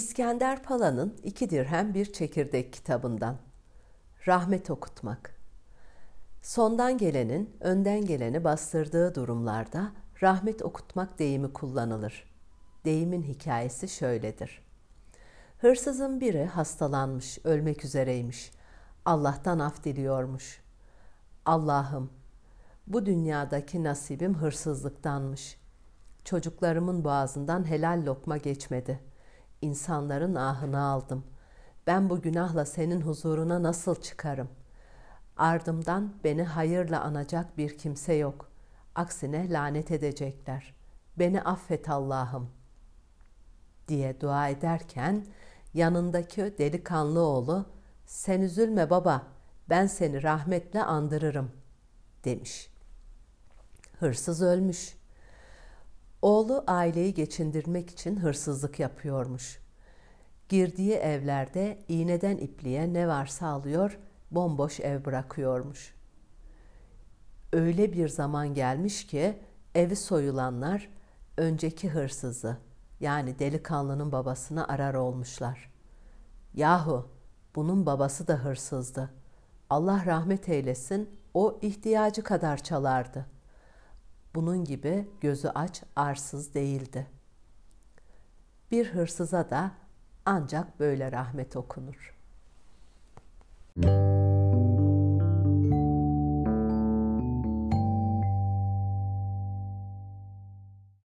İskender Pala'nın iki dirhem bir çekirdek kitabından. Rahmet okutmak. Sondan gelenin önden geleni bastırdığı durumlarda rahmet okutmak deyimi kullanılır. Deyimin hikayesi şöyledir. Hırsızın biri hastalanmış, ölmek üzereymiş. Allah'tan af diliyormuş. Allah'ım, bu dünyadaki nasibim hırsızlıktanmış. Çocuklarımın boğazından helal lokma geçmedi.'' İnsanların ahını aldım. Ben bu günahla senin huzuruna nasıl çıkarım? Ardımdan beni hayırla anacak bir kimse yok. Aksine lanet edecekler. Beni affet Allah'ım." diye dua ederken yanındaki delikanlı oğlu "Sen üzülme baba, ben seni rahmetle andırırım." demiş. Hırsız ölmüş. Oğlu aileyi geçindirmek için hırsızlık yapıyormuş. Girdiği evlerde iğneden ipliğe ne varsa alıyor, bomboş ev bırakıyormuş. Öyle bir zaman gelmiş ki evi soyulanlar önceki hırsızı yani delikanlının babasını arar olmuşlar. Yahu bunun babası da hırsızdı. Allah rahmet eylesin o ihtiyacı kadar çalardı.'' Bunun gibi gözü aç arsız değildi. Bir hırsıza da ancak böyle rahmet okunur. Müzik